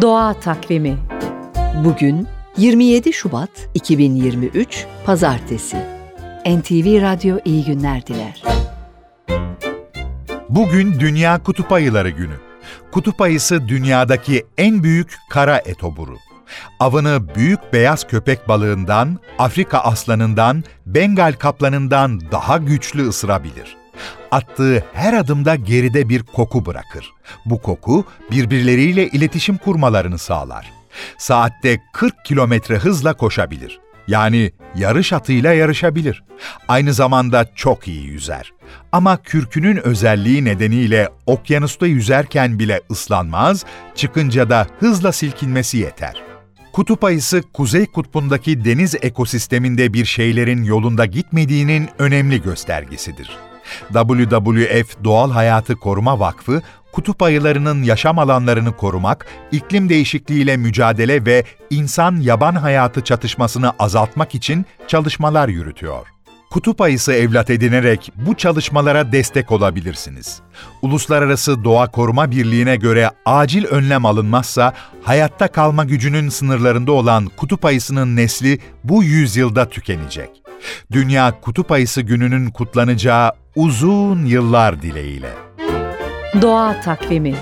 Doğa Takvimi Bugün 27 Şubat 2023 Pazartesi. NTV Radyo iyi günler diler. Bugün Dünya Kutup Ayıları Günü. Kutup ayısı dünyadaki en büyük kara etoburu. Avını büyük beyaz köpek balığından, Afrika aslanından, Bengal kaplanından daha güçlü ısırabilir. Attığı her adımda geride bir koku bırakır. Bu koku birbirleriyle iletişim kurmalarını sağlar. Saatte 40 kilometre hızla koşabilir. Yani yarış atıyla yarışabilir. Aynı zamanda çok iyi yüzer. Ama kürkünün özelliği nedeniyle okyanusta yüzerken bile ıslanmaz, çıkınca da hızla silkinmesi yeter. Kutup ayısı Kuzey Kutbu'ndaki deniz ekosisteminde bir şeylerin yolunda gitmediğinin önemli göstergesidir. WWF Doğal Hayatı Koruma Vakfı, kutup ayılarının yaşam alanlarını korumak, iklim değişikliğiyle mücadele ve insan-yaban hayatı çatışmasını azaltmak için çalışmalar yürütüyor. Kutup ayısı evlat edinerek bu çalışmalara destek olabilirsiniz. Uluslararası Doğa Koruma Birliği'ne göre acil önlem alınmazsa hayatta kalma gücünün sınırlarında olan kutup ayısının nesli bu yüzyılda tükenecek. Dünya Kutup Ayısı Günü'nün kutlanacağı uzun yıllar dileğiyle. Doğa Takvimi